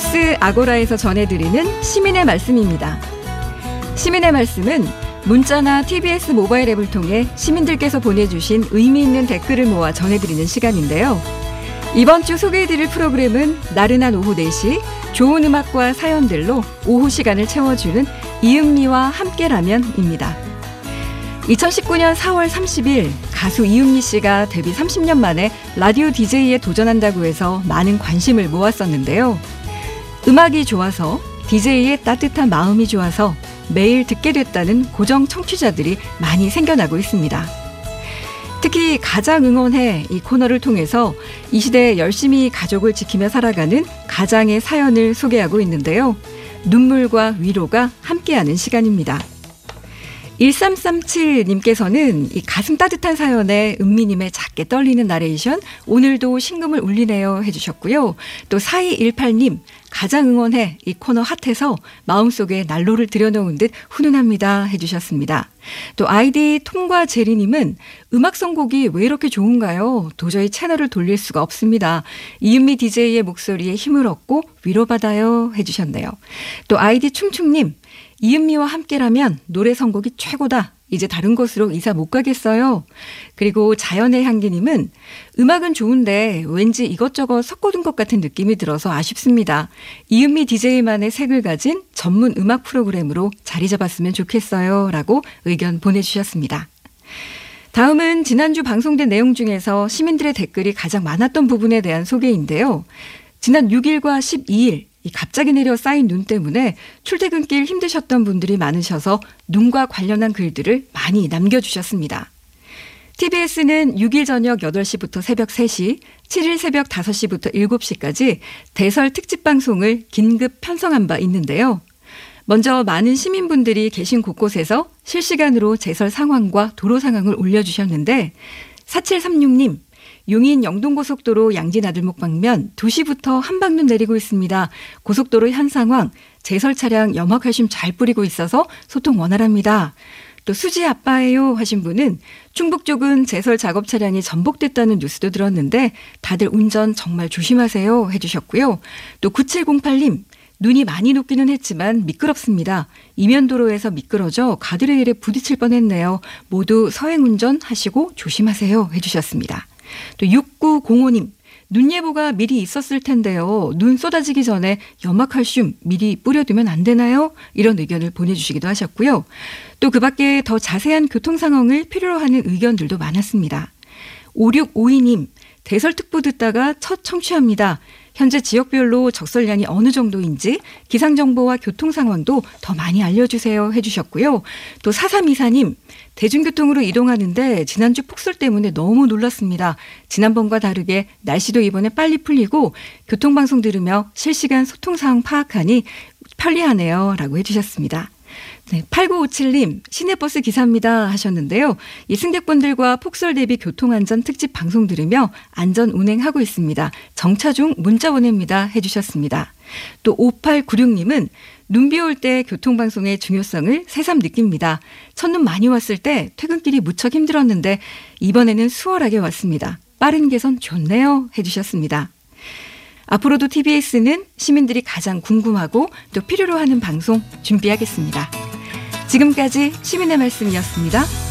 TBS 아고라에서 전해드리는 시민의 말씀입니다. 시민의 말씀은 문자나 TBS 모바일 앱을 통해 시민들께서 보내주신 의미 있는 댓글을 모아 전해드리는 시간인데요. 이번 주 소개해드릴 프로그램은 나른한 오후 4시 좋은 음악과 사연들로 오후 시간을 채워주는 이은미와 함께라면입니다. 2019년 4월 30일 가수 이은미 씨가 데뷔 30년 만에 라디오 DJ에 도전한다고 해서 많은 관심을 모았었는데요. 음악이 좋아서 DJ의 따뜻한 마음이 좋아서 매일 듣게 됐다는 고정 청취자들이 많이 생겨나고 있습니다. 특히 가장 응원해 이 코너를 통해서 이 시대에 열심히 가족을 지키며 살아가는 가장의 사연을 소개하고 있는데요. 눈물과 위로가 함께하는 시간입니다. 1337님께서는 이 가슴 따뜻한 사연에 은미님의 작게 떨리는 나레이션 오늘도 신금을 울리네요 해주셨고요. 또 4218님 가장 응원해 이 코너 핫해서 마음속에 난로를 들여놓은 듯 훈훈합니다 해주셨습니다. 또 아이디 통과 제리님은 음악 선곡이 왜 이렇게 좋은가요? 도저히 채널을 돌릴 수가 없습니다. 이은미 DJ의 목소리에 힘을 얻고 위로받아요 해주셨네요. 또 아이디 충충님 이은미와 함께라면 노래 선곡이 최고다. 이제 다른 곳으로 이사 못 가겠어요. 그리고 자연의 향기님은 음악은 좋은데 왠지 이것저것 섞어둔 것 같은 느낌이 들어서 아쉽습니다. 이은미 DJ만의 색을 가진 전문 음악 프로그램으로 자리 잡았으면 좋겠어요. 라고 의견 보내주셨습니다. 다음은 지난주 방송된 내용 중에서 시민들의 댓글이 가장 많았던 부분에 대한 소개인데요. 지난 6일과 12일 이 갑자기 내려 쌓인 눈 때문에 출퇴근길 힘드셨던 분들이 많으셔서 눈과 관련한 글들을 많이 남겨주셨습니다. TBS는 6일 저녁 8시부터 새벽 3시, 7일 새벽 5시부터 7시까지 대설 특집 방송을 긴급 편성한 바 있는데요. 먼저 많은 시민분들이 계신 곳곳에서 실시간으로 제설 상황과 도로 상황을 올려주셨는데 4736님, 용인 영동고속도로 양진아들목 방면 2시부터 한방눈 내리고 있습니다. 고속도로 현 상황, 제설 차량 염화 칼슘 잘 뿌리고 있어서 소통 원활합니다. 또 수지 아빠예요 하신 분은 충북 쪽은 제설 작업 차량이 전복됐다는 뉴스도 들었는데 다들 운전 정말 조심하세요 해주셨고요. 또 9708님 눈이 많이 녹기는 했지만 미끄럽습니다. 이면도로에서 미끄러져 가드레일에 부딪힐 뻔했네요. 모두 서행 운전 하시고 조심하세요 해주셨습니다. 또 6905님, 눈 예보가 미리 있었을 텐데요. 눈 쏟아지기 전에 염화칼슘 미리 뿌려두면 안 되나요? 이런 의견을 보내주시기도 하셨고요. 또 그 밖에 더 자세한 교통 상황을 필요로 하는 의견들도 많았습니다. 5652님, 대설특보 듣다가 첫 청취합니다. 현재 지역별로 적설량이 어느 정도인지 기상 정보와 교통 상황도 더 많이 알려주세요 해주셨고요. 또 사삼이사님 대중교통으로 이동하는데 지난주 폭설 때문에 너무 놀랐습니다. 지난번과 다르게 날씨도 이번에 빨리 풀리고 교통방송 들으며 실시간 소통 상황 파악하니 편리하네요 라고 해주셨습니다. 네, 8957님, 시내버스 기사입니다 하셨는데요. 이 승객분들과 폭설 대비 교통안전 특집 방송 들으며 안전 운행하고 있습니다. 정차 중 문자 보냅니다 해주셨습니다. 또 5896님은 눈비 올 때 교통방송의 중요성을 새삼 느낍니다. 첫눈 많이 왔을 때 퇴근길이 무척 힘들었는데 이번에는 수월하게 왔습니다. 빠른 개선 좋네요 해주셨습니다. 앞으로도 TBS는 시민들이 가장 궁금하고 또 필요로 하는 방송 준비하겠습니다. 지금까지 시민의 말씀이었습니다.